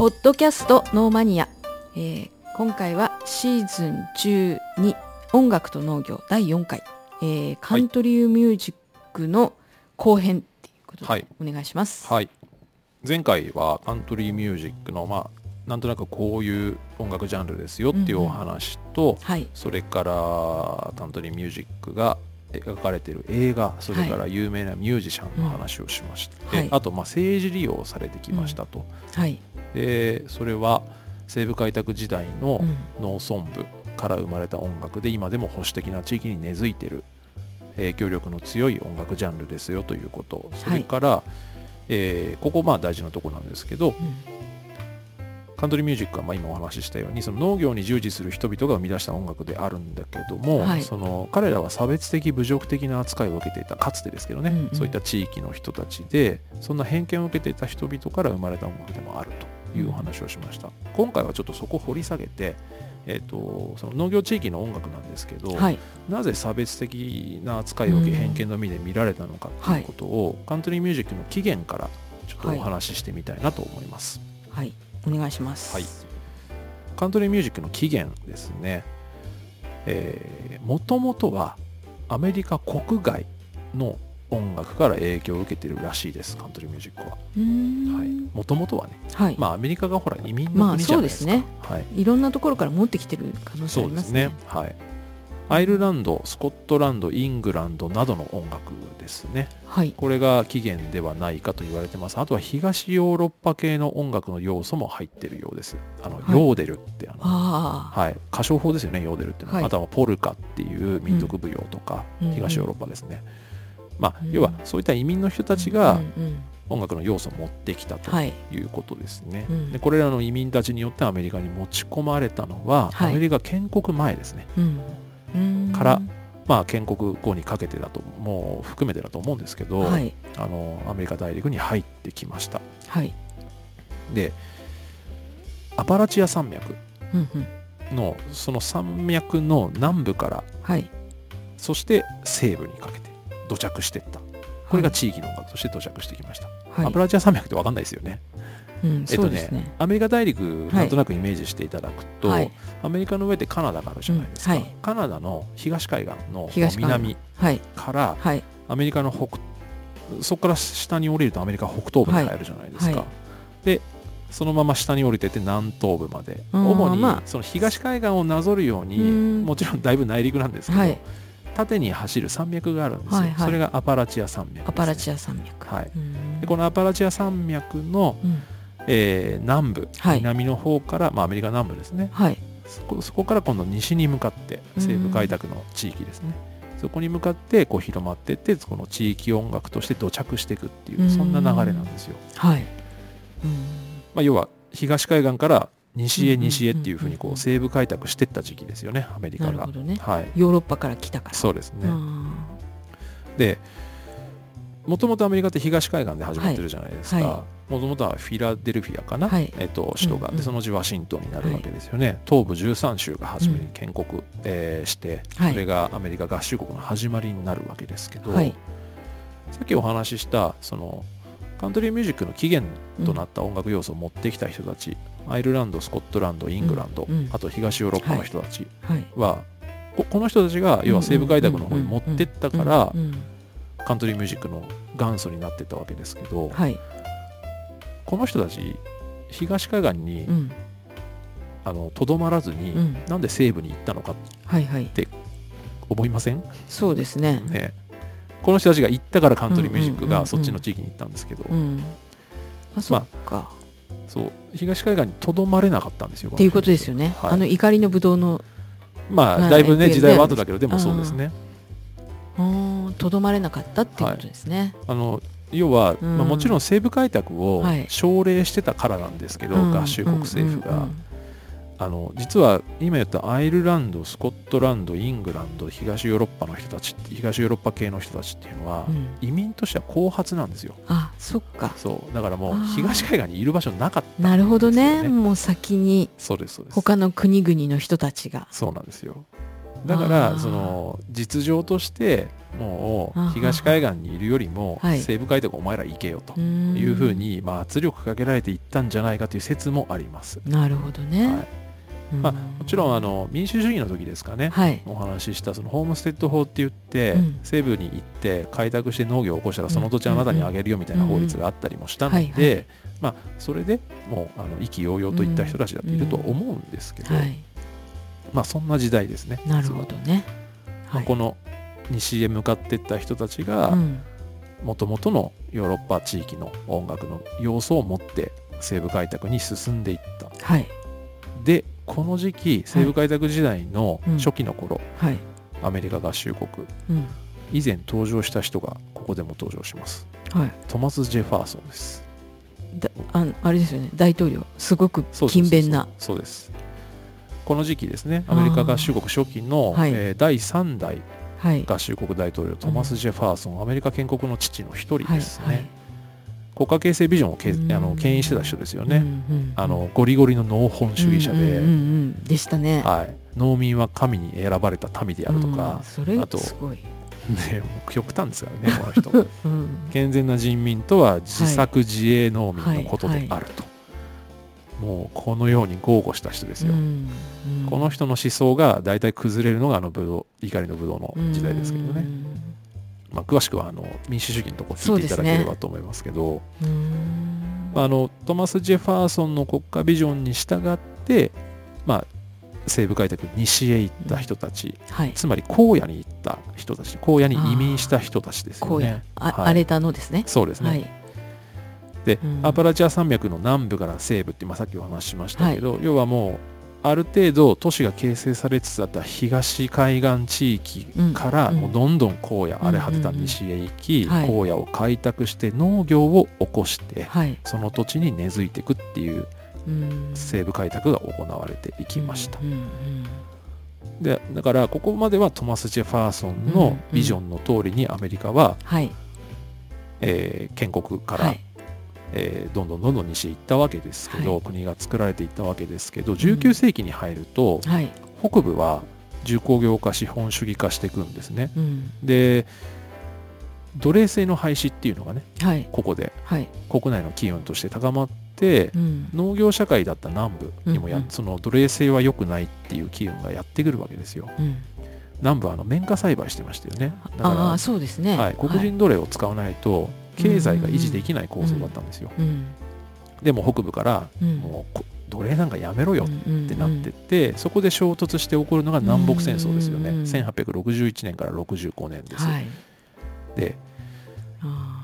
ポッドキャストノーマニア、えー今回はシーズン12音楽と農業第4回、えーカントリーミュージックの後編っていうことはい。でお願いします。はい。前回はカントリーミュージックのまあなんとなくこういう音楽ジャンルですよっていうお話と、はい、それからカントリーミュージックが描かれている映画それから有名なミュージシャンの話をしまして、うん。はい。あとまあ政治利用されてきましたと、はい、でそれは西部開拓時代のうん。農村部から生まれた音楽で今でも保守的な地域に根付いている影響力の強い音楽ジャンルですよということ。それから、えーここまあ大事なところなんですけどうんカントリーミュージックはまあ今お話ししたようにその農業に従事する人々が生み出した音楽であるんだけども、はい。その彼らは差別的侮辱的な扱いを受けていたかつてですけどね、うんうん。そういった地域の人たちでそんな偏見を受けていた人々から生まれた音楽でもあるというお話をしました。今回はちょっとそこを掘り下げて、えー、とその農業地域の音楽なんですけど、はい、なぜ差別的な扱いを受けうん。偏見の目で見られたのかということを、カントリーミュージックの起源からちょっとお話ししてみたいなと思います。はい、お願いします。はいカントリーミュージックの起源ですね。もともとはアメリカ国外の音楽から影響を受けているらしいです、カントリーミュージックは。もともとはね、はい、まあアメリカがほら移民まあの国じゃないですか。そうですねはい、いろんなところから持ってきてる可能性ありますね。そうですね。はい。アイルランド、スコットランド、イングランドなどの音楽ですね。はい、これが起源ではないかと言われてます。あとは東ヨーロッパ系の音楽の要素も入っているようです。あの、はいヨーデルってあの、はい、歌唱法ですよね、ヨーデルっていうのは。はいあとはポルカっていう民族舞踊とか、うん東ヨーロッパですね。まあ、うん要はそういった移民の人たちがうんうん音楽の要素を持ってきたとはい、いうことですね。うんでこれらの移民たちによってアメリカに持ち込まれたのは、はいアメリカ建国前ですね。うんからまあ、建国後にかけてだと、もう含めてだと思うんですけど、はい、あのアメリカ大陸に入ってきました。はい、で、アパラチア山脈うんうん、のその山脈の南部から、はい、そして西部にかけて土着していった。これが地域の音楽として土着してきました。はい、アパラチア山脈って分かんないですよね。うん、えっとね。アメリカ大陸、はい。なんとなくイメージしていただくと、はい。アメリカの上でカナダがあるじゃないですか。うんはい。カナダの東海岸の南はい、からはい、アメリカの北そこから下に降りるとアメリカ北東部に入るじゃないですか、でそのまま下に降りてって南東部まで。うん主にまあ。その東海岸をなぞるようにうん。もちろんだいぶ内陸なんですけど、はい。縦に走る山脈があるんですよ、はいはい。それがアパラチア山脈ね、アパラチア山脈。はい。うん。でこのアパラチア山脈の、うんえー南部、はい。南の方から、まあ、アメリカ南部ですね。はい、そこそこから今度西に向かって西部開拓の地域ですね、そこに向かってこう広まっていってこの地域音楽として土着していくっていううん。そんな流れなんですよ、はい。うん。まあ、要は東海岸から西へうん西へっていうふうにこう西部開拓していった時期ですよねアメリカが。ね。はい。ヨーロッパから来たから。そうですね、うん。でもともとアメリカって東海岸で始まってるじゃないですはい。かもともとはフィラデルフィアかな、はい。えっと首都が、うんうんでそのうちワシントンになるわけですよね、東部13州が初めに建国、えーしてはい。それがアメリカ合衆国の始まりになるわけですけど、はい。さっきお話ししたそのカントリーミュージックの起源となった音楽要素を持ってきた人たち、アイルランドスコットランドイングランド、うんうんあと東ヨーロッパの人たちはい。は、ここの人たちが要は西部開拓の方に持ってったからうんうん。カントリーミュージックの元祖になってったわけですけど、はい。この人たち東海岸にとどまらずに、うんなんで西部に行ったのかはいはい。思いません、そうですね。ね、この人たちが行ったからカントリーミュージックうんうんうんうんがそっちの地域に行ったんですけど、うん。あ、そっか。そう東海岸にとどまれなかったんですよ。っていうことですよね。はいあの怒りのぶどうのまあはいだいぶねはい時代は後だけどでもそうですね。とどまれなかったっていうことですね。あの要は、うん。まあ、もちろん西部開拓をはい。奨励してたからなんですけど、うん。合衆国政府が、うんうんあの実は今言ったアイルランドスコットランドイングランド東ヨーロッパの人たち東ヨーロッパ系の人たちっていうのは、うん。移民としては後発なんですよ。あ、そっか。そう。だからもう東海岸にいる場所なかったなるほどね。もう先にそうですそうです。他の国々の人たちが。そうなんですよだからその実情としてもう東海岸にいるよりもはい。西部開拓お前ら行けよとうん。いうふうに、まあ、圧力かけられていったんじゃないかという説もあります。なるほどね、はい。うん。まあ、もちろんあの民主主義の時ですかね、はい。お話ししたそのホームステッド法って言って、うん。西部に行って開拓して農業を起こしたらその土地あなたにあげるよみたいな法律があったりもしたのうんうんはい。で、まあ、それでもうあの意気揚々といった人たちだっていると思うんですけど、はいまあ、そんな時代ですね。なるほどね。まあ、この西へ向かっていった人たちがうん。もともとのヨーロッパ地域の音楽の要素を持って西部開拓に進んでいった。はい。でこの時期西部開拓時代のうん初期の頃、はい、アメリカ合衆国。うん。以前登場した人がここでも登場します。はい、トマス・ジェファーソンです。だあのあれですよね。大統領。すごく勤勉な。そうですこの時期ですねアメリカ合衆国初期の、はい。えー第3代はい。合衆国大統領トマス・ジェファーソン、アメリカ建国の父の一人はいですね、はい。国家形成ビジョンをけうん。あの牽引してた人ですよね、うんうん。あのゴリゴリの農本主義者で、うんうんうん。うんでしたね。はい、農民は神に選ばれた民であるとうんか、それあとね、極端ですからねこの人 うん。健全な人民とは自作自営農民のことであると、もうこのように豪語した人ですよ、うんうん。この人の思想が大体崩れるのがあのブドウ怒りのブドウの時代ですけどね、まあ、詳しくはあの民主主義のところ聞いていただければと思いますけど。うん。うんまあ、あのトマス・ジェファーソンの国家ビジョンに従って、まあ、西部開拓西へ行った人たち、はい。つまり荒野に行った人たち。荒野に移民した人たちですよね。荒れたのですね。そうですね、はいで、うん。アパラチア山脈の南部から西部って、まあ、さっきお話ししましたけど、要はもうある程度都市が形成されつつあった東海岸地域からうん。もうどんどん荒野、荒れ果てた西へ行き、はい。荒野を開拓して農業を起こして、はい。その土地に根付いていくっていううん。西部開拓が行われていきました。でだからここまではトマス・ジェファーソンのビジョンの通りにアメリカは、はい。えー建国から、はいえーどんどんどんどん西へ行ったわけですけど、はい。国が作られていったわけですけど19世紀に入ると、はい。北部は重工業化資本主義化していくんですね。うん。で奴隷制の廃止っていうのがねはい。ここではい。国内の機運として高まって、うん。農業社会だった南部にもや、うんうん。その奴隷制は良くないっていう機運がやってくるわけですよ。うん。南部はあの綿花栽培してましたよね。だからああそうですね。はい、黒人奴隷を使わないと経済が維持できない構造だったんですよ。うん。でも北部からうん。もうこ奴隷なんかやめろようんってなってって、そこで衝突して起こるのが南北戦争ですよね。うん1861年から65年です。はい。で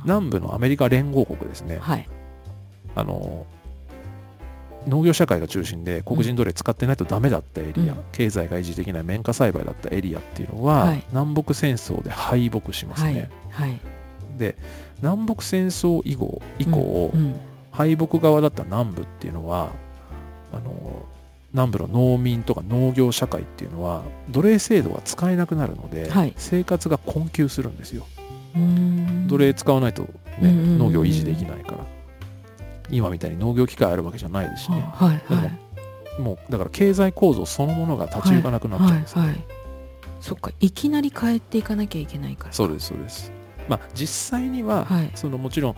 南部のアメリカ連合国ですね。はい。あの農業社会が中心で黒人奴隷使ってないとダメだったエリア、うん。経済が維持できない綿花栽培だったエリアっていうのは、はい。南北戦争で敗北しますはね。い。はい。で南北戦争以後以降、うん敗北側だった南部っていうのはあの南部の農民とか農業社会っていうのは奴隷制度が使えなくなるので、はい。生活が困窮するんですよ。うん。奴隷使わないと、ねうんうんうん農業維持できないから。今みたいに農業機械あるわけじゃないですしね。はいはい。もうだから経済構造そのものが立ち行かなくなっちゃうんですね、はいはい。そっかいきなり変えていかなきゃいけないから。そうですそうですまあ実際には、はい。そのもちろん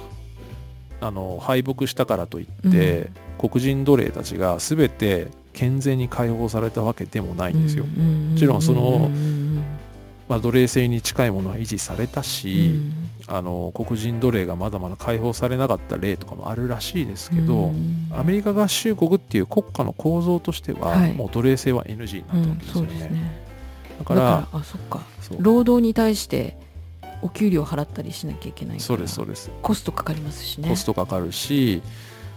あの敗北したからといって、黒人奴隷たちが全て健全に解放されたわけでもないんですよ、ももちろんそのうんまあ、奴隷制に近いものは維持されたし、あの黒人奴隷がまだまだ解放されなかった例とかもあるらしいですけど、アメリカ合衆国っていう国家の構造としては、はいもう奴隷制は NG になったわけですそよね,、うですねだからあそっか労働に対してお給料払ったりしなきゃいけないそうですそうです。コストかかりますしね。コストかかるし、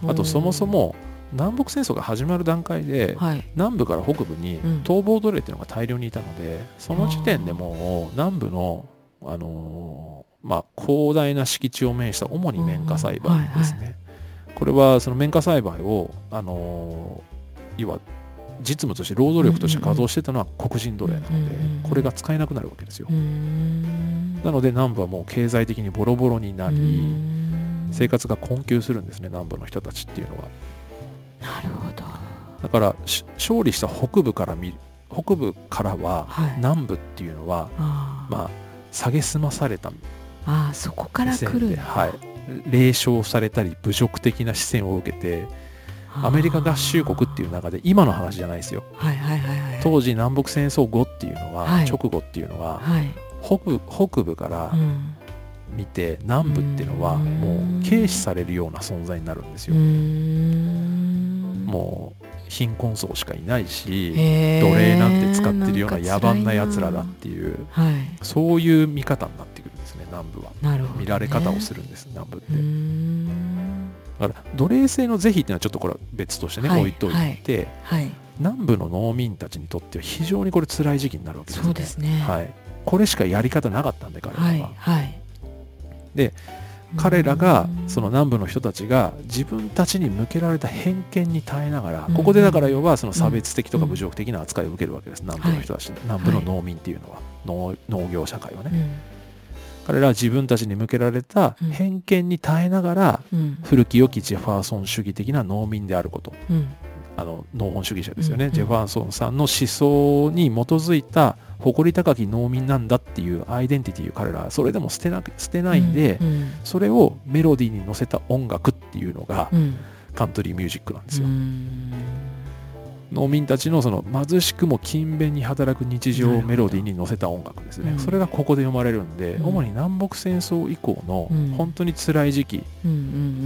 あとそもそも南北戦争が始まる段階で、はい。南部から北部にうん。逃亡奴隷っていうのが大量にいたので、その時点でもう南部の、あのーまあ、広大な敷地を面した主に綿花栽培ですね。これはその綿花栽培を、あのー要は実務として労働力として稼働してたのは黒人奴隷なので、これが使えなくなるわけですよ。なので南部はもう経済的にボロボロになり、生活が困窮するんですね、南部の人たちっていうのは。なるほど。だからし勝利した北部から見北部からははい。南部っていうのは、あー。まあ蔑まされたあーそこから来るはい、霊障されたり侮辱的な視線を受けてアメリカ合衆国っていう中で今の話じゃないですよ。はいはいはいはい。当時南北戦争後っていうのは、はい。直後っていうのははい、北部北部からうん。見て南部っていうのはうん。もう軽視されるような存在になるんですよ。うもう貧困層しかいないし奴隷なんて使ってるような野蛮なやつらだっていうはい。そういう見方になってくるんですね南部は。ね、見られ方をするるんです南部ってだから奴隷制の是非っていうのはちょっとこれは別としてね、はい置いといて、はい南部の農民たちにとっては非常にこれ辛い時期になるわけですね。そうですね。はい、これしかやり方なかったんで彼らは、はいはい。で彼らがうん。その南部の人たちが自分たちに向けられた偏見に耐えながら、うん。ここでだから要はその差別的とかうん。侮辱的な扱いを受けるわけです、南部の人たち、南部の農民っていうのは、農農業社会はね、うん彼らは自分たちに向けられたうん。偏見に耐えながら、うん。古き良きジェファーソン主義的な農民であること。うん。あの農本主義者ですよね、うんジェファーソンさんの思想に基づいた誇り高き農民なんだっていうアイデンティティを彼らはそれでも捨てなく捨てないんで、うん。それをメロディーに乗せた音楽っていうのがうん。カントリーミュージックなんですうよ、ん農民たちのその貧しくも勤勉に働く日常をメロディーに乗せた音楽ですね、うん。それがここで読まれるんで、うん。主に南北戦争以降のうん。本当に辛い時期、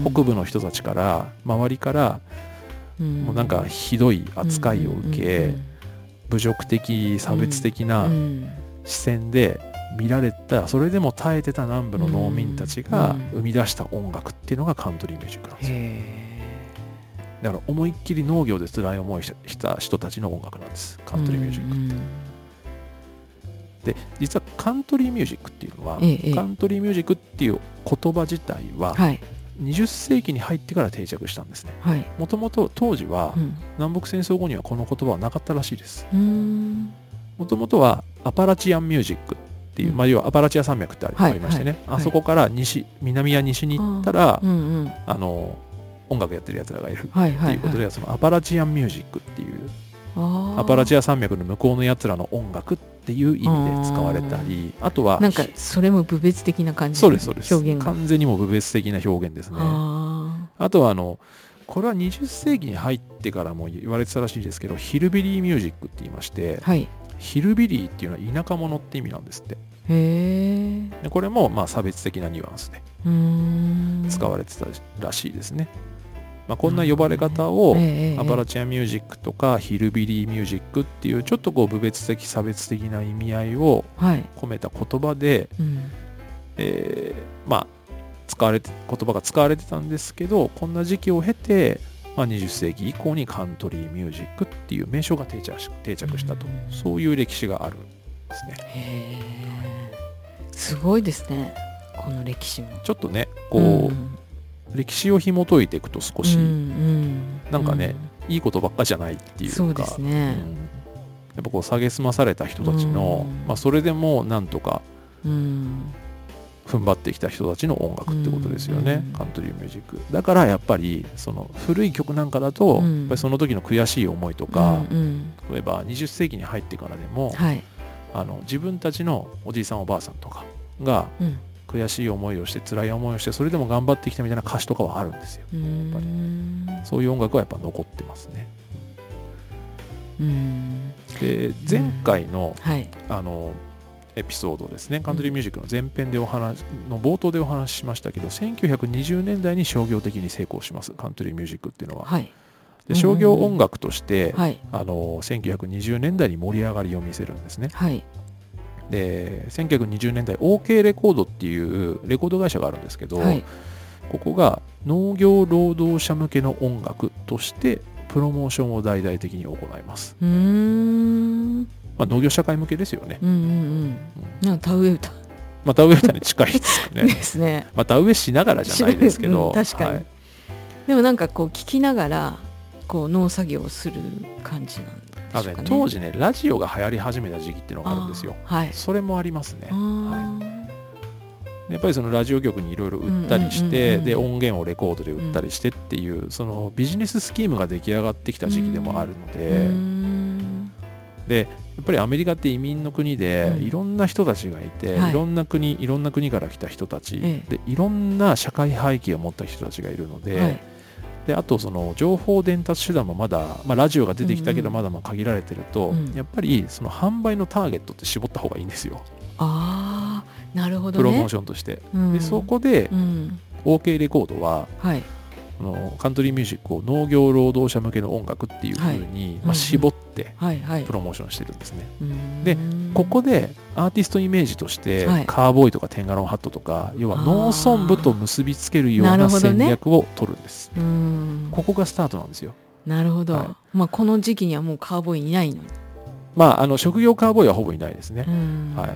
北部の人たちから周りからうん。もうなんかひどい扱いを受け、侮辱的差別的うなん。視線で見られたそれでも耐えてた南部の農民たちがうん。生み出した音楽っていうのがカントリーミュージックなんですよ。へだから思いっきり農業で辛い思いしした人たちの音楽なんです。カントリーミュージック、ックで実はカントリーミュージックっていうのは、ええええ。カントリーミュージックっていう言葉自体ははい。20世紀に入ってから定着したんですね。はい。もともと当時はうん。南北戦争後にはこの言葉はなかったらしいです。もともとはアパラチアンミュージックっていう、うん。まあ、要はアパラチア山脈ってあり,、ましてね、はい。あそこから西南や西に行ったらうんうん。あの音楽やってるやつらがいる。っていうことで、そのアパラチアンミュージックっていうアアパラチア山脈の向こうのやつらの音楽っていう意味で使われたりあとはなんかそれも部別的な感じそうですそうです。表現が。完全にもう部別的な表現ですね。ああとはあのこれは20世紀に入ってからも言われてたらしいですけどヒルビリーミュージックって言いましてーはい。ヒルビリーっていうのは田舎者って意味なんですって。へこれもまあ差別的なニュアンスで使われてたらしいですね、まあ、こんな呼ばれ方をええアパラチアミュージックとかヒルビリーミュージックっていうちょっとこう部別的差別的な意味合いをはい。込めた言葉で、うん。えーまあ使われて言葉が使われてたんですけどこんな時期を経て、まあ、20世紀以降にカントリーミュージックっていう名称が定着し定着したと。うん。そういう歴史があるんですね。へえ。すごいですね。この歴史も。ちょっとねこう、ん歴史を紐解いていくと少し、うんうんなんかねいいことばっかじゃないっていうか。そうね。うん。やっぱこう蔑まされた人たちの、うん。まあ、それでもなんとかうん。踏ん張ってきた人たちの音楽ってことですよね、うん。カントリーミュージック。だからやっぱりその古い曲なんかだと、うん。やっぱりその時の悔しい思いとか、うんうん。例えば20世紀に入ってからでも、はい。あの自分たちのおじいさんおばあさんとかがうん悔しい思いをして辛い思いをしてそれでも頑張ってきたみたいな歌詞とかはあるんですよ。うーん。そういう音楽はやっぱ残ってますね。うん。で前回のはい。あのエピソードですね。カントリーミュージックの前編でお話の冒頭でお話ししましたけど1920年代に商業的に成功します。カントリーミュージックっていうのは。はい。で商業音楽として、はい。あの1920年代に盛り上がりを見せるんですね。はいで1920年代 OK レコードっていうレコード会社があるんですけど、はい。ここが農業労働者向けの音楽としてプロモーションを大々的に行います、うーん。まあ、農業社会向けですよね、うんうんうん。田植え歌。まあ、田植え歌に近いですよね。ですね。まあ、田植えしながらじゃないですけど、う ん確かに。はい。でもなんかこう聞きながらこう農作業をする感じなんであのね当時ねラジオが流行り始めた時期っていうのがあるんですよ。はい。それもありますね。あー。やっぱりそのラジオ局にいろいろ売ったりしてで音源をレコードで売ったりしてっていうそのビジネススキームが出来上がってきた時期でもあるのうででやっぱりアメリカって移民の国でうん。いろんな人たちがいて、はい。い、ろんな国いろんな国から来た人たち、え。でいろんな社会背景を持った人たちがいるので,、はいであとその情報伝達手段もまだ、まあ、ラジオが出てきたけどうんうん。まだまあ限られてると、うん。やっぱりその販売のターゲットって絞った方がいいんですよ。ああなるほどね。プロモーションとして。うん。でそこでうん。OK レコードははいあのカントリーミュージックを農業労働者向けの音楽っていうふうに、まあ、絞ってプロモーションしてるんですね。うん。でここでアーティストイメージとして、はい。カーボーイとかテンガロンハットとか要は農村部と結びつけるような戦略を取るんです。うん。ここがスタートなんですよ。なるほど、はい。まあこの時期にはもうカーボーイいないの。に、まあ、あの職業カーボーイはほぼいないですね。う。ん。はい、な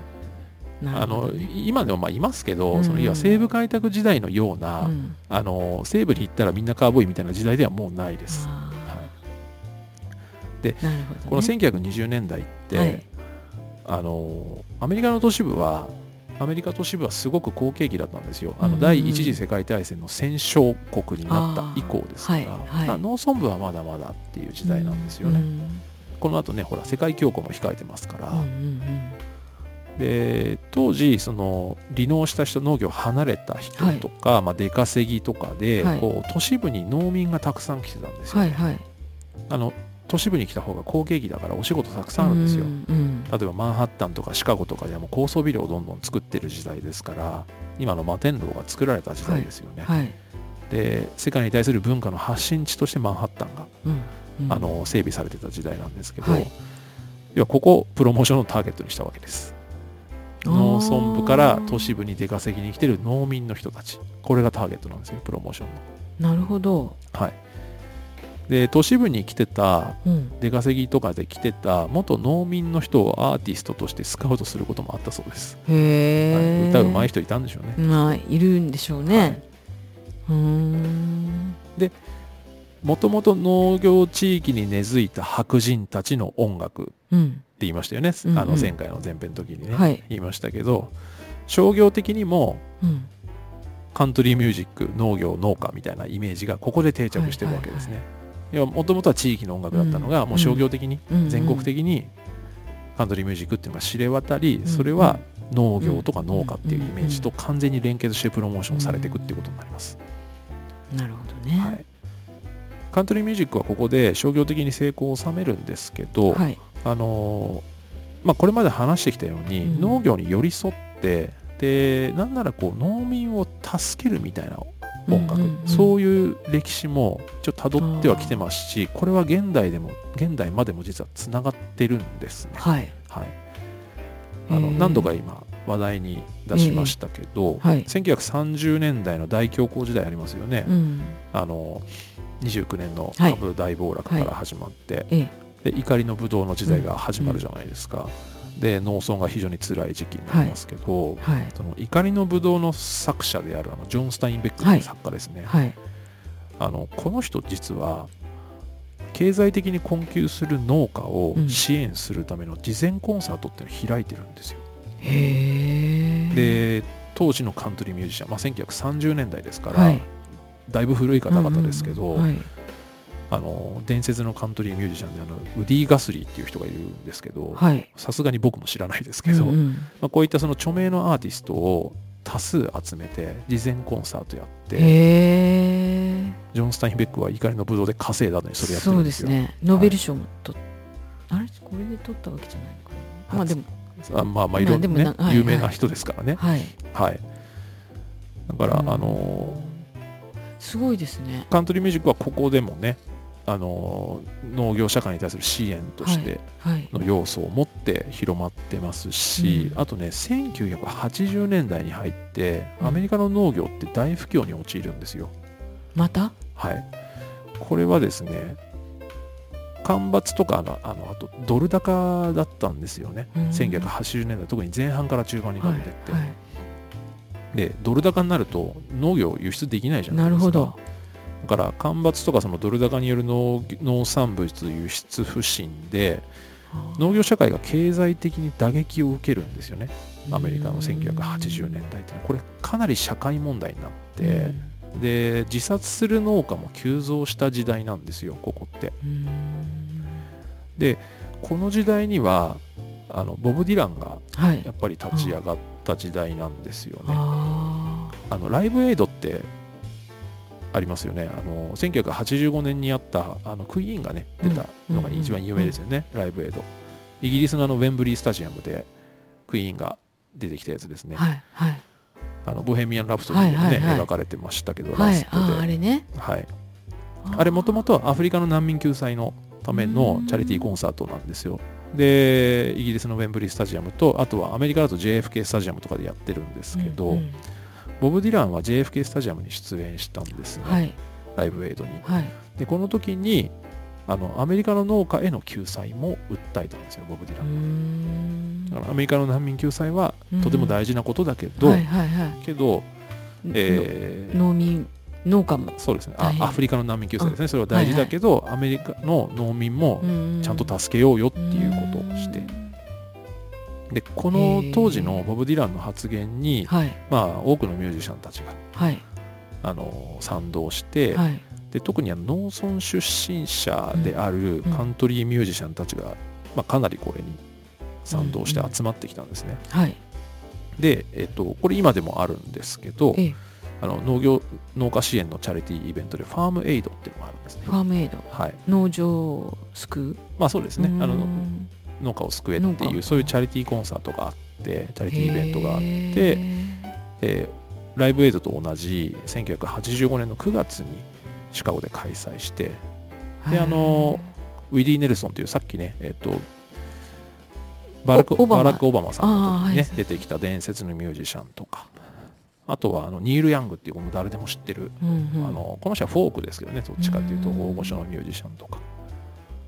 あの今でもまあいますけど、うんその要は西部開拓時代のような、うん。あの西部に行ったらみんなカーボーイみたいな時代ではもうないです。あはい。ーなるほど、ね、この1920年代って、はい。あのアメリカの都市部はアメリカ都市部はすごく好景気だったんですよ。あうんうん。の第一次世界大戦の戦勝国になった以降ですから、はいはい。まあ農村部はまだまだっていう時代なんですよね。うんこの後ね、ほら世界恐慌も控えてますから、うんうんで当時その離農した人農業を離れた人とか、まあ、出稼ぎとかで、はい。こう都市部に農民がたくさん来てたんですよ、はいはい。あの都市部に来た方が好景気だからお仕事たくさんあるんですよ、うんうん例えばマンハッタンとかシカゴとかではもう高層ビルをどんどん作ってる時代ですから今の摩天楼が作られた時代ですよね、はいで世界に対する文化の発信地としてマンハッタンが、うんうん。あの整備されてた時代なんですけど、はい。要はここをプロモーションのターゲットにしたわけです農村部から都市部に出稼ぎに来てる農民の人たち。これがターゲットなんですよプロモーションの。なるほど、はい。で都市部に来てたうん、出稼ぎとかで来てた元農民の人をアーティストとしてスカウトすることもあったそうです、へえ、はい。歌うまい人いたんでしょうね、まあいるんでしょうね、はい。うーん。もともと農業地域に根付いた白人たちの音楽。うん言いましたよね、うんうん。あの前回の前編の時にね、はい。言いましたけど商業的にもうん。カントリーミュージック農業農家みたいなイメージがここで定着してるわけですね。要はもともとは地域の音楽だったのが、うんもう商業的に、うん全国的にカントリーミュージックっていうのが知れ渡り、んそれは農業とか農家っていうイメージと完全に連結してプロモーションされていくっていうことになります。なるほどね。はい、カントリーミュージックはここで商業的に成功を収めるんですけど、はいあのーまあ、これまで話してきたように、うん。農業に寄り添ってでなんならこう農民を助けるみたいな音楽、うんうん。うんそういう歴史も一応辿ってはきてますしこれは現代でも現代までも実はつながってるんですね。はい。はい、あの何度か今話題に出しましたけど、はい。1930年代の大恐慌時代ありますよね。うん。あの29年のはい。株大暴落から始まって、ええで怒りのブドウの時代が始まるじゃないですか、で農村が非常に辛い時期になりますけど、はい。その怒りのブドウの作者であるあのジョン・スタインベックという作家ですね、はい。あのこの人実は経済的に困窮する農家をうん。支援するための事前コンサートっていうのを開いてるんですよ、へえで当時のカントリーミュージシャン、まあ、1930年代ですから、はい。だいぶ古い方々ですけど、うんうん。はいあの伝説のカントリーミュージシャンであのウディ・ガスリーっていう人がいるんですけどはい。さすがに僕も知らないですけど、うんうん。まあ、こういったその著名のアーティストを多数集めて事前コンサートやってジョン・スタインベックは怒りのブドウで稼いだのにそれやってるそうんですよ。ですね。ノーベル賞もと、あれこれで取ったわけじゃないのかなまあでもあまあまあいろいろまあでもね、なはい有名な人ですからね。はい。はい。だから、うん。あのすごいですね。カントリーミュージックはここでもねあの農業社会に対する支援としてはいの要素を持って広まってますし、うん。あとね1980年代に入ってうん。アメリカの農業って大不況に陥るんですよ。また？はい、これはですね干ばつとかあのあのあとドル高だったんですよね、うん。1980年代特に前半から中盤にかはいけてって、はい。でドル高になると農業輸出できないじゃないですか。なるほどだから干ばつとかそのドル高による農農産物輸出不振で農業社会が経済的に打撃を受けるんですよね。アメリカの1980年代ってこれかなり社会問題になって、で自殺する農家も急増した時代なんですよここって。うん。でこの時代にはあのボブ・ディランがはい。やっぱり立ち上がった時代なんですよね。ああのライブエイドってありますよね。あの1985年にあったあのクイーンがね出たのが一番有名ですよね、ライブエイド。イギリスのあのウェンブリースタジアムでクイーンが出てきたやつですね。ーはいはいあのボヘミアン・ラプソディでもね、はいはいはい描かれてましたけど、はいラストで。あれねはい、あれもともとアフリカの難民救済のためのチャリティーコンサートなんですよ。で、イギリスのウェンブリースタジアムと、あとはアメリカだと JFK スタジアムとかでやってるんですけど、うんうんボブ・ディランは JFK スタジアムに出演したんですね、はい。ライブエイドに。はい。で、この時に、あのアメリカの農家への救済も訴えたんですよ、ボブ・ディラン。ん。だからアメリカの難民救済はうん。とても大事なことだけど、はいはいはいけど、えー農民農家も。そうですね。あアフリカの難民救済ですね、それは大事だけど、アメリカの農民もちゃんと助けようよっていうことをして、でこの当時のボブ・ディランの発言に、はい。まあ、多くのミュージシャンたちがはい。あの賛同して、はい。で特に農村出身者であるうん。カントリーミュージシャンたちが、まあ、かなりこれに賛同してうんうん。集まってきたんですね。はい。で、えっと、これ今でもあるんですけどええ。あの農業農家支援のチャリティーイベントでファームエイドっていうのがあるんですね。フ。ァームエイド。はい、農場を救う？まあそうですね。あのうん農家を救えっていうそういうチャリティーコンサートがあってチャリティーイベントがあって、えー。ライブエイドと同じ1985年の9月にシカゴで開催してであのウィリー・ネルソンというさっきね、えっとバラクバラク・オバマさんのねあーはい。出てきた伝説のミュージシャンとか。あとはあのニール・ヤングっていうこの誰でも知ってる、うんうん。あのこの人はフォークですけどねどっちかっていうとうん。大御所のミュージシャンとか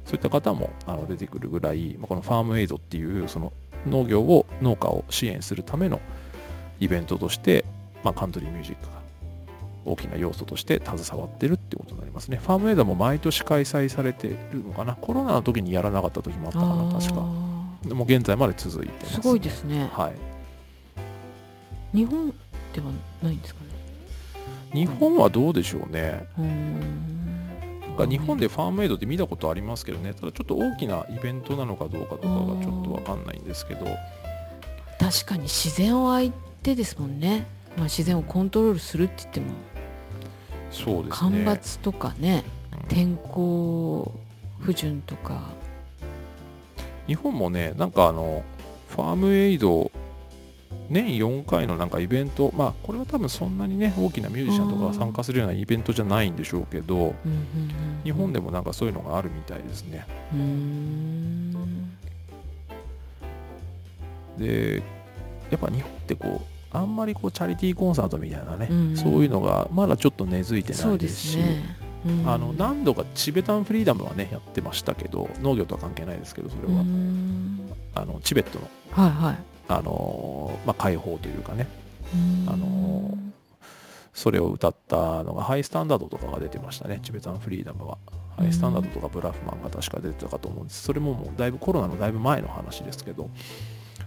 そういった方もあの出てくるぐらい、まあこのファームエイドっていうその農業を農家を支援するためのイベントとして、まあ、カントリーミュージックが大きな要素として携わってるってことになりますね。ファームエイドも毎年開催されてるのかな？コロナの時にやらなかった時もあったかなあ確か。ーでも現在まで続いてます。すごいですねはい。日本ではないんですかね？日本はどうでしょうね。うんか日本でファームエイドって見たことありますけどね、ただちょっと大きなイベントなのかどうかとかがちょっとわかんないんですけど、確かに自然を相手ですもんね、まあ、自然をコントロールするって言っても。そうです干ね。ばつとかね。うん天候不順とか。日本もね、なんかあの、ファームエイド、年4回のなんかイベント、まあこれは多分そんなにね、大きなミュージシャンとかが参加するようなイベントじゃないんでしょうけど、日本でもなんかそういうのがあるみたいですね。で、やっぱ日本ってこう、あんまりこうチャリティーコンサートみたいなね、うん。そういうのがまだちょっと根付いてないですし、あの何度かチベタンフリーダムはねやってましたけど農業とは関係ないですけどそれうは、ん。あのチベットの、はいはいあのーまあ、解放というかね。うん。あのそれを歌ったのがハイスタンダードとかが出てましたね。チベタンフリーダムは。ハイスタンダードとかブラフマンが確か出てたかと思うんです。それももうだいぶコロナのだいぶ前の話ですけど。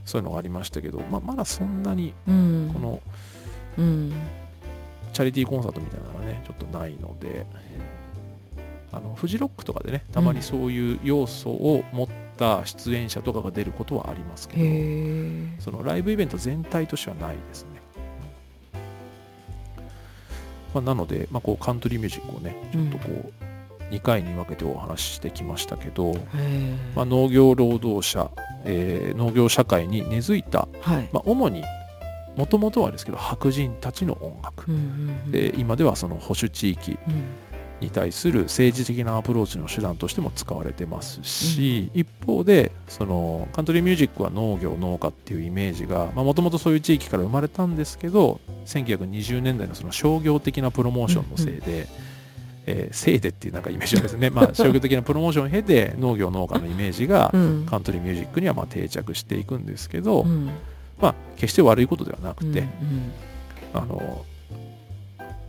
そういうのがありましたけど、まあ、まだそんなにうん。このうん。チャリティーコンサートみたいなのがねちょっとないのであのフジロックとかでねたまにそういう要素を持った出演者とかが出ることはありますけへど、えそのライブイベント全体としてはないですね、まあ、なので、まあ、こうカントリーミュージックをねちょっとこう2回に分けてお話ししてきましたけど、まあ、農業労働者、えー農業社会に根付いた、はい。まあ、主にもともとはですけど白人たちの音楽、うんうんうん。で今ではその保守地域うんに対する政治的なアプローチの手段としても使われてますし、一方でそのカントリーミュージックは農業農家っていうイメージがもともとそういう地域から生まれたんですけど1920年代のその商業的なプロモーションのせいで、えーせいでっていうなんかイメージはですね、まあ、商業的なプロモーションを経て農業農家のイメージがうん。カントリーミュージックにはまあ定着していくんですけど、うん。まあ決して悪いことではなくて、うん。あの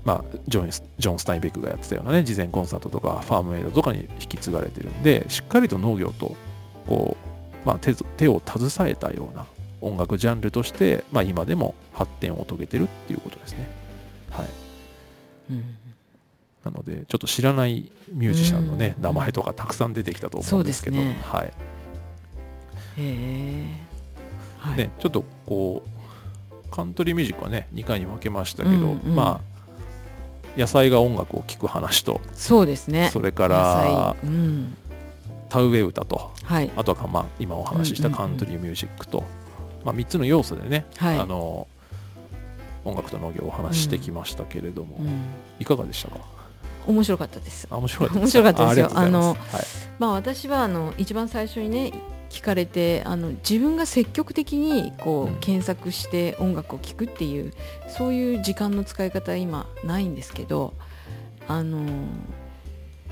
まあ、ジョンジョン・スタインベックがやってたようなね事前コンサートとかファームエイドとかに引き継がれてるんでしっかりと農業とこう、まあ、手手を携えたような音楽ジャンルとして、まあ、今でも発展を遂げてるっていうことですね。はい、うんなのでちょっと知らないミュージシャンのね、うん。名前とかたくさん出てきたと思うんですけどね。はい。へえ。はい。ね、ちょっとこうカントリーミュージックはね2回に分けましたけど、うんうん。まあ野菜が音楽を聴く話とそうですね。それか野ら菜。うん。田植え歌とはい。あとは、まあ、今お話ししたカントリーミュージックと、まあ、3つの要素でね、はい。あの音楽と農業をお話ししてきましたけれども、うん。いかがでしたか？面白かったです。あ面白かった面白かったですよ。あありがとうございます。はい。まあ私はあの一番最初にね聞かれてあの自分が積極的にこう、うん検索して音楽を聴くっていうそういう時間の使い方は今ないんですけどあの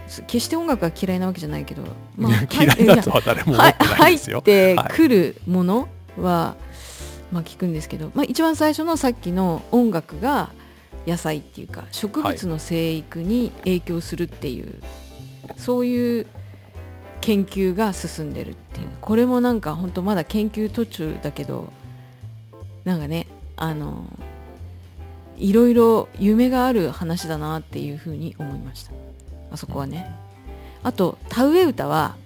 す決して音楽が嫌いなわけじゃないけど、まあ 嫌いだとは誰も思はってない入ですよ。ってはいくるものは、まあ、聞くんですけど、まあ、一番最初のさっきの音楽が野菜っていうか植物の生育に影響するっていう、そういう研究が進んでるっていうこれもなんか本当まだ研究途中だけどなんかねあのいろいろ夢がある話だなっていうふうに思いましたあそこはね。あと田植え歌は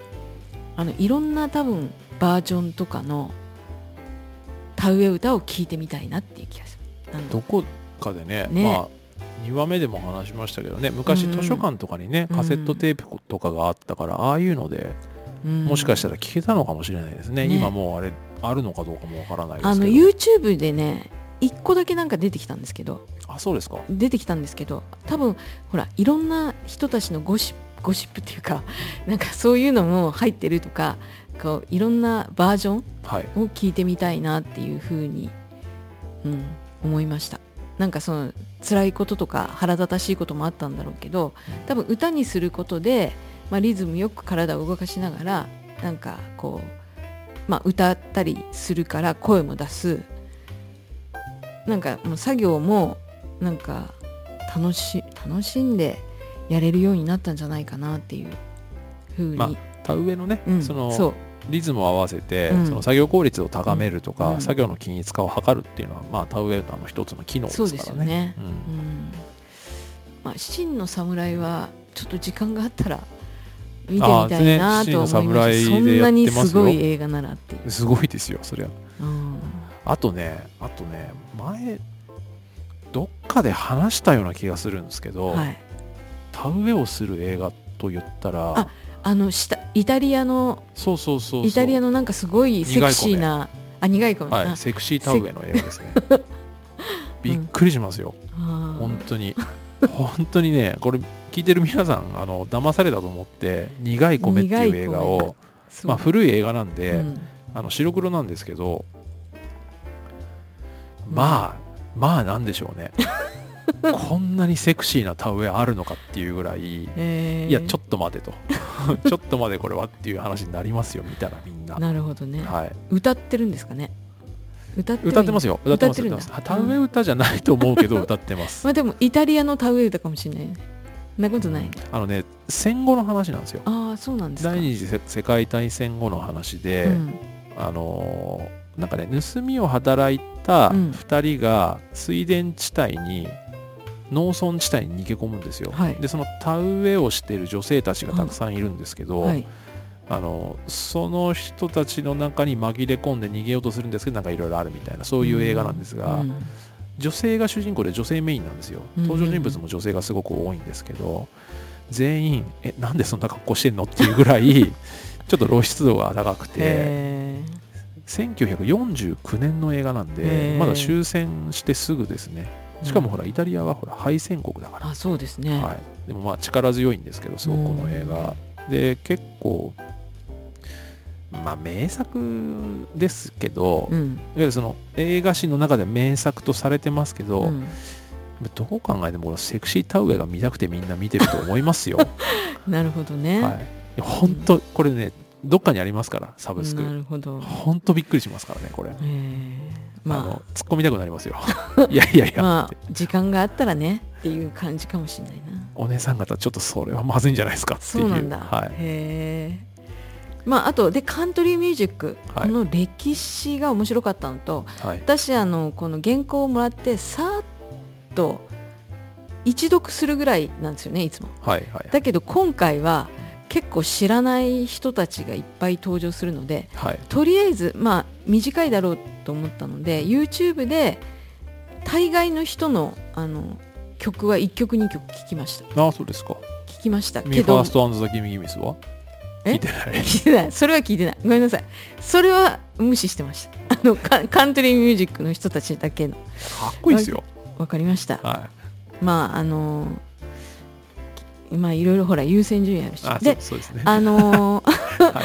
あのいろんな多分バージョンとかの田植え歌を聞いてみたいなっていう気がする。どこかでね、ねまあ2話目でも話しましたけどね昔図書館とかにね、うん。カセットテープとかがあったから、ああいうのでうん。もしかしたら聞けたのかもしれないですね、ね。今もうあれあるのかどうかもわからないですけど。あの YouTube でね1個だけなんか出てきたんですけど。あそうですか。出てきたんですけど多分ほらいろんな人たちのゴシゴシップっていうか なんかそういうのも入ってるとかこういろんなバージョンはい。を聞いてみたいなっていうふうに、うん、思いましたなんかその辛いこととか腹立たしいこともあったんだろうけど多分歌にすることで、まあ、リズムよく体を動かしながらなんかこう、まあ、歌ったりするから声も出す。なんかもう作業もなんか楽し楽しんでやれるようになったんじゃないかなっていうふうに、まあ田植えのね、うん、そのそうリズムを合わせて、うん。その作業効率を高めるとか、うん。作業の均一化を図るっていうのは、まあ、田植え歌の一つの機能ですそうからね。ですよね。うん。うん。まあ、真の侍はちょっと時間があったら見てみたいなと思いましね真の侍そんなにすごい映画ならっていう、すごいですよそりゃ。うん。あとねあとね前どっかで話したような気がするんですけど、はい、田植えをする映画と言ったらああの下イタリアのそうそうそうイタリアのなんかすごいセクシーなあ苦い米あはい、セクシー田植えの映画ですね。びっくりしますよ、あー。本当に。本当にねこれ聞いてる皆さんあの騙されたと思って「苦い米」っていう映画を、まあ、古い映画なんで、うん。あの白黒なんですけどまあまあなんでしょうねこんなにセクシーな田植えあるのかっていうぐらいえー。いやちょっと待てと。ちょっと待てこれはっていう話になりますよ見たらみんな。なるほどね、はい。歌ってるんですかね？歌って歌ってますよ。歌ってます歌って田植え歌じゃないと思うけど 歌ってます。まあでもイタリアの田植え歌かもしれない。ねそんなことない、あのね戦後の話なんですよ。ああそうなんですか。第二次世世界大戦後の話で、うん。あのーなんかね盗みを働いたうん。2人が水田地帯に農村地帯に逃げ込むんですよ、はい。でその田植えをしている女性たちがたくさんいるんですけど、はい。あのその人たちの中に紛れ込んで逃げようとするんですけどなんかいろいろあるみたいなそういう映画なんですが、うん。女性が主人公で女性メインなんですよ。うん。登場人物も女性がすごく多いんですけど、全員えなんでそんな格好してんのっていうぐらい ちょっと露出度が高くてへ1949年の映画なんへでー。まだ終戦してすぐですね。ーしかもほらイタリアはほら敗戦国だから、あそうですね、はい、でもまあ力強いんですけどすごくこの映画。で結構まあ名作ですけど、いわうんゆるその映画史の中で名作とされてますけど、うん。どう考えても俺セクシー田植えが見たくてみんな見てると思いますよ。なるほどね、はい。本当これね、どっかにありますから、サブスク。なるほど、本当びっくりしますからね、これ。えーあまの突っ込みたくなりますよ。いやいやいあや、まあ時間があったらねっていう感じかもしれないなお姉さん方ちょっとそれはまずいんじゃないですかっていう。そうなんだ、はい。へえまああとでカントリーミュージック、はいこの歴史が面白かったのとはい。私あのこの原稿をもらってさーっと一読するぐらいなんですよねいつもはい。はい。だけど今回は結構知らない人たちがいっぱい登場するのではい。とりあえずまあ短いだろうと思ったので YouTube で大概の人のあの曲は1曲2曲聴きました。ああそうですか。聞きました。ミーけどファーストアンドザギミギミスは？え？聞いてない。聞いてない。それは聞いてない。ごめんなさい。それは無視してました。あのカカントリーミュージックの人たちだけの。かっこいいですよ。わかりました。はまああのまあいろいろほら優先順位あるし。いあそうでそうですね。あのーはい。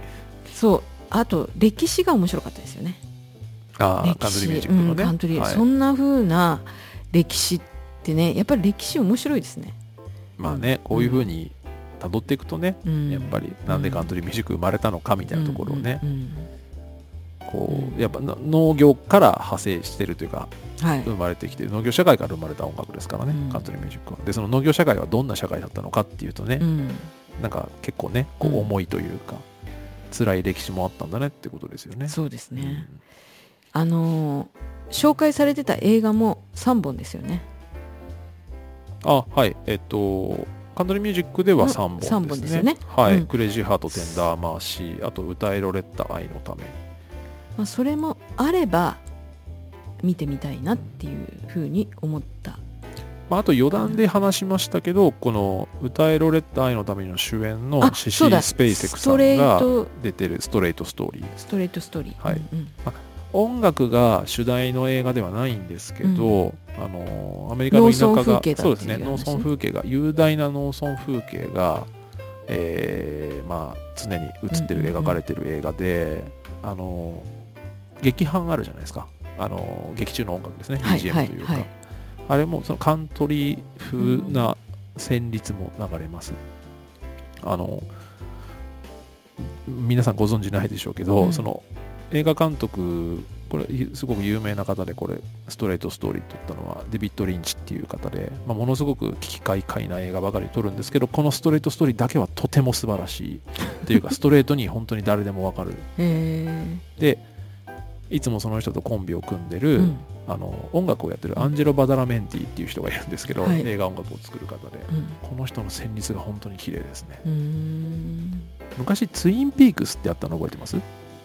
そう。あと歴史が面白かったですよね。あカントリーミュージ史ックのね。うんカントリー、はい。そんな風な歴史ってねやっぱり歴史面白いですね、まあねこういうふうに辿っていくとねうん、やっぱりなんでカントリーミュージック生まれたのかみたいなところをね。うんうんこうんうやっぱの農業から派生してるというか生まれてきてる農業社会から生まれた音楽ですからね、うん。カントリーミュージックは。でその農業社会はどんな社会だったのかっていうとね、うん。なんか結構ねこううん。重いというか、辛い歴史もあったんだねってことですよね。そうですね、うん。あのー紹介されてた映画も3本ですよね。あはい。えっとカントリーミュージックでは3本ですね。三本ですよね。はい、うん。クレイジーハートテンダーマーシーあと歌えロレッタ愛のためまあ、それもあれば見てみたいなっていうふうに思った。まあ、あと余談で話しましたけど、この「歌えろレッタ愛のため」の主演のあシシそうだ。スペイセクさんが出てるストレートストーリー。ストレートストーリー。はい。うんうん。音楽が主題の映画ではないんですけど、あのアメリカの田舎農村風がそうですね農村風景が雄大な農村風景が、えーまあ、常に映ってる、うんうんうん。描かれてる映画であの劇伴あるじゃないですか。あの劇中の音楽ですね。はい BGM というか、あれもそのカントリー風な旋律も流れます、あの皆さんご存知ないでしょうけど、うん。その映画監督これすごく有名な方でこれストレートストーリーと言ったのはデビッド・リンチっていう方で、まあ、ものすごく奇怪怪な映画ばかり撮るんですけどこのストレートストーリーだけはとても素晴らしいっていうか ストレートに本当に誰でもわかる。へでいつもその人とコンビを組んでえる、うん。あの音楽をやってるアンジェロ・バダラメンティっていう人がいるんですけど、はい。映画音楽を作る方でうん。この人の旋律が本当に綺麗ですね。昔ツインピークスってあったの覚えてます？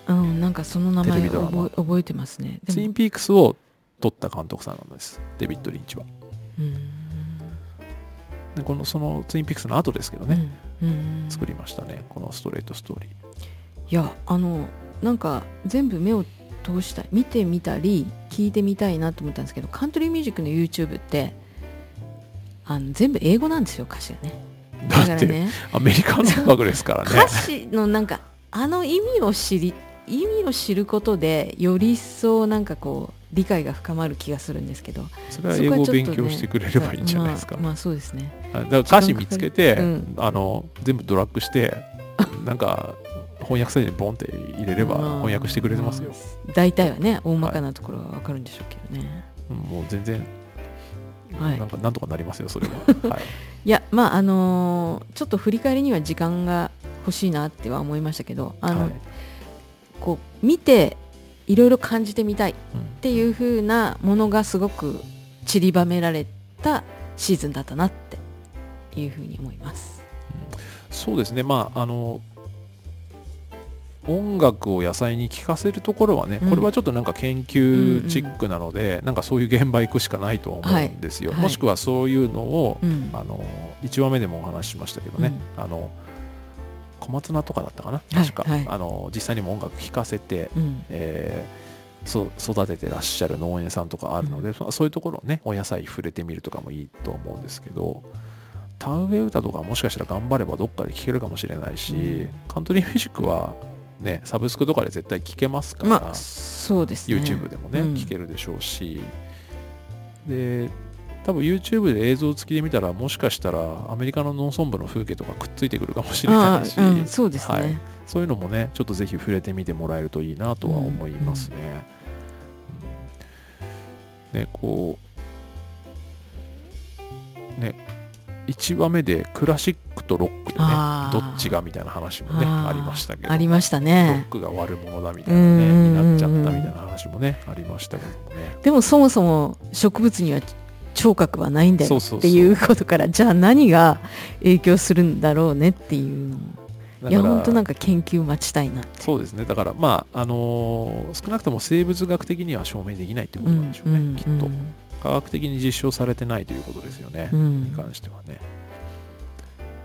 うん、なんかその名前覚え覚えてますね。ツインピークスを撮った監督さんなんです。デビッド・リンチは。でこのそのツインピークスの後ですけどね、うん。うん。作りましたね。このストレートストーリー。いやあのなんか全部目を通したい？見てみたり聞いてみたいなと思ったんですけどカントリーミュージックの YouTube ってあの全部英語なんですよ歌詞がね。だだって、ねアメリカの音楽ですからね。歌詞のなんかあの意味を知り意味を知ることでより一層なんかこう理解が深まる気がするんですけどそれは英語を勉強してくれればいいんじゃないですか、まあ、まあそうですね。だから歌詞見つけて、うん。あの全部ドラッグしてなんか翻訳サイトにボンって入れればまあ翻訳してくれてますよ、大体はね大まかなところは分かるんでしょうけどね、うんもう全然、はい。なんかなんとかなりますよそれは、はい、いやまああのーちょっと振り返りには時間が欲しいなっては思いましたけどあの、はい。こう見ていろいろ感じてみたいっうんていう風なものがすごく散りばめられたシーズンだったなっていうふうに思います。そうですね。まああの音楽を野菜に聴かせるところはね、うん。これはちょっとなんか研究チックなので、なんかそういう現場行くしかないと思うんですよ、はい。はい。もしくはそういうのを、うん。あの1話目でもお話ししましたけどね、あの小松菜とかだったかな？確か、はい。あの実際にも音楽聴かせて、うん。えーそ育ててらっしゃる農園さんとかあるので、そそういうところをねお野菜触れてみるとかもいいと思うんですけど田植え歌とかもしかしたら頑張ればどっかで聴けるかもしれないし、うん。カントリーミュージックはねサブスクとかで絶対聴けますから、まあそうですね。YouTube でもね、うん。聴けるでしょうし。で多分 YouTube で映像付きで見たらもしかしたらアメリカの農村部の風景とかくっついてくるかもしれあないし、あうん、そうですね、はい。そういうのもねちょっとぜひ触れてみてもらえるといいなとは思いますね。うん。ねこうね1話目でクラシックとロックでねどっちがみたいな話もねありましたけど。ありましたロッねクが悪者だみたいなねうん。うんうんうんになっちゃったみたいな話もねありましたけどもね。でもそもそも植物には聴覚はないんだよっていうことからじゃあ何が影響するんだろうねっていういや本当なんか研究待ちたいなって。そうですね。だからまああのー少なくとも生物学的には証明できないということなんでしょうね、きっと科学的に実証されてないということですよね、うん。に関してはね、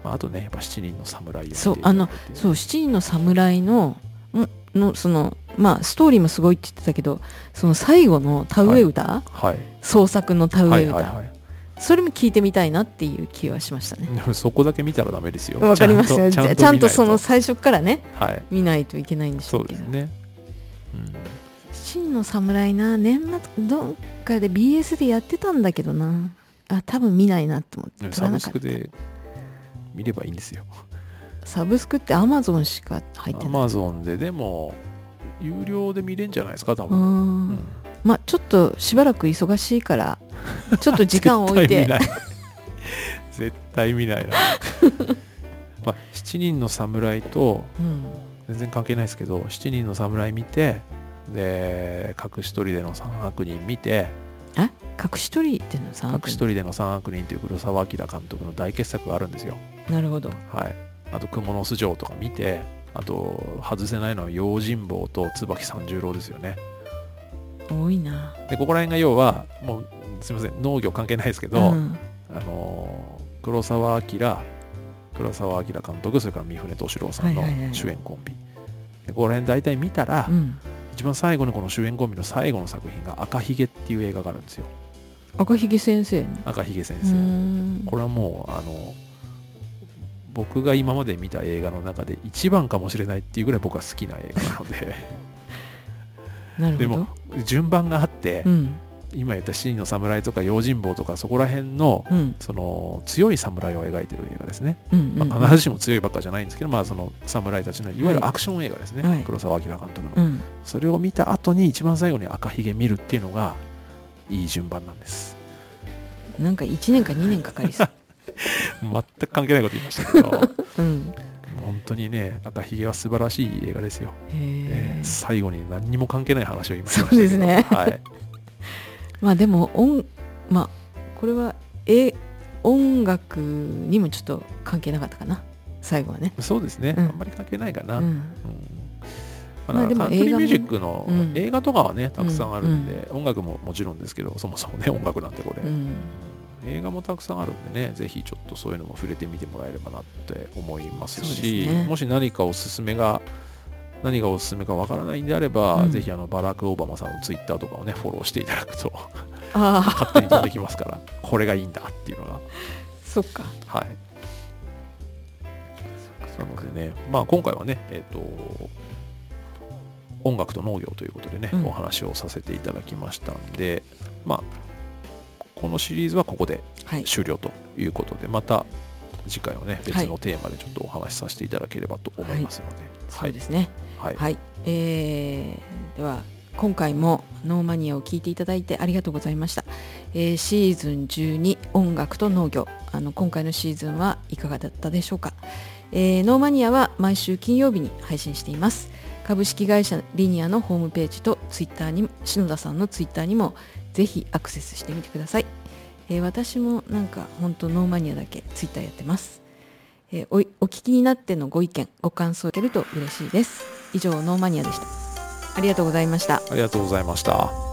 まあ、あとねやっぱ7人の侍を見てそうあのそう七人の侍のんのそのまあストーリーもすごいって言ってたけどその最後の田植え歌、はい。創作の田植はえ歌、いはいはい。それも聞いてみたいなっていう気はしましたね。そこだけ見たらダメですよ。わかりますよ。ちゃんとちゃんとその最初からねはい。見ないといけないんでしょうけ？どそうですね、うん、真の侍な年末どっかで BS でやってたんだけどな。あ多分見ないなと思って。撮サブらなかった。スクで見ればいいんですよ。サブスクって Amazon しか入ってアない。マゾンででも有料で見れんじゃないですか多う分、うん。んまあちょっとしばらく忙しいから ちょっと時間を置いて。絶対見ない。絶対見ないな。まあ7人の侍とうん。全然関係ないですけど7人の侍見てで隠し撮りでの三悪人見て。隠し撮りっていうのさ隠し撮りでの三悪人という黒澤明監督の大傑作があるんですよ。なるほど。はい。あと蜘蛛の巣城とか見て。あと外せないのは用心棒と椿三十郎ですよね。多いな。でここら辺が要はもうすいません農業関係ないですけど、うん。あのー黒澤明黒澤明監督それから三船敏郎さんのはいはいはい。主演コンビ、でここら辺大体見たら、うん一番最後にこの主演コンビの最後の作品が「赤ひげ」っていう映画があるんですよ。赤ひげ先生の赤ひげ先生、ん。これはもうあの僕が今まで見た映画の中で一番かもしれないっていうぐらい僕は好きな映画なので。なるほど。でも順番があって、うん今言った「七人の侍」とか「用心棒」とかそこら辺のうん。その強い侍を描いてる映画ですね、うんうんまあ、必ずしも強いばっかじゃないんですけど、まあ、その侍たちのいわゆるアクション映画ですね、はい。黒澤明監督の、うん。それを見た後に一番最後に赤ひげ見るっていうのがいい順番なんです。なんか1年か2年かかりそう。全く関係ないこと言いましたけど。うん。本当にね赤ひげは素晴らしい映画ですよ、えー最後に何にも関係ない話を言いましたけど。そうですね。はい、まあでも音まあこれはえ音楽にもちょっと関係なかったかな。最後はね、そうですね、うん。あんまり関係ないかな、うん。うん、まあ、まあでもカントリーミュージックのうん。映画とかはね、たくさんあるんで、音楽ももちろんですけどそもそもね音楽なんてこれ、うん。映画もたくさんあるんでねぜひちょっとそういうのも触れてみてもらえればなって思いますしね。もし何かおすすめが何がおすすめかわからないんであれば、うん。ぜひあのバラク・オバマさんのツイッターとかをねフォローしていただくと勝手に飛んできますからこれがいいんだっていうのが。そっか。はい。なのでねまあ今回はねえっ、と音楽と農業ということでね、うん。お話をさせていただきましたんでまあこのシリーズはここではい。終了ということで、また次回はね別はい。のテーマでちょっとお話しさせていただければと思いますので、そうですねはい、はい、えーでは今回もノーマニアを聞いていただいてありがとうございました、えーシーズン12音楽と農業。あの今回のシーズンはいかがだったでしょうか、えーノーマニアは毎週金曜日に配信しています。株式会社リニアのホームページとツイッターに篠田さんのツイッターにもぜひアクセスしてみてください、えー私もなんか本当ノーマニアだけツイッターやってます。えーおお聞きになってのご意見ご感想をいただけると嬉しいです。以上ノーマニアでしたありがとうございましたありがとうございました。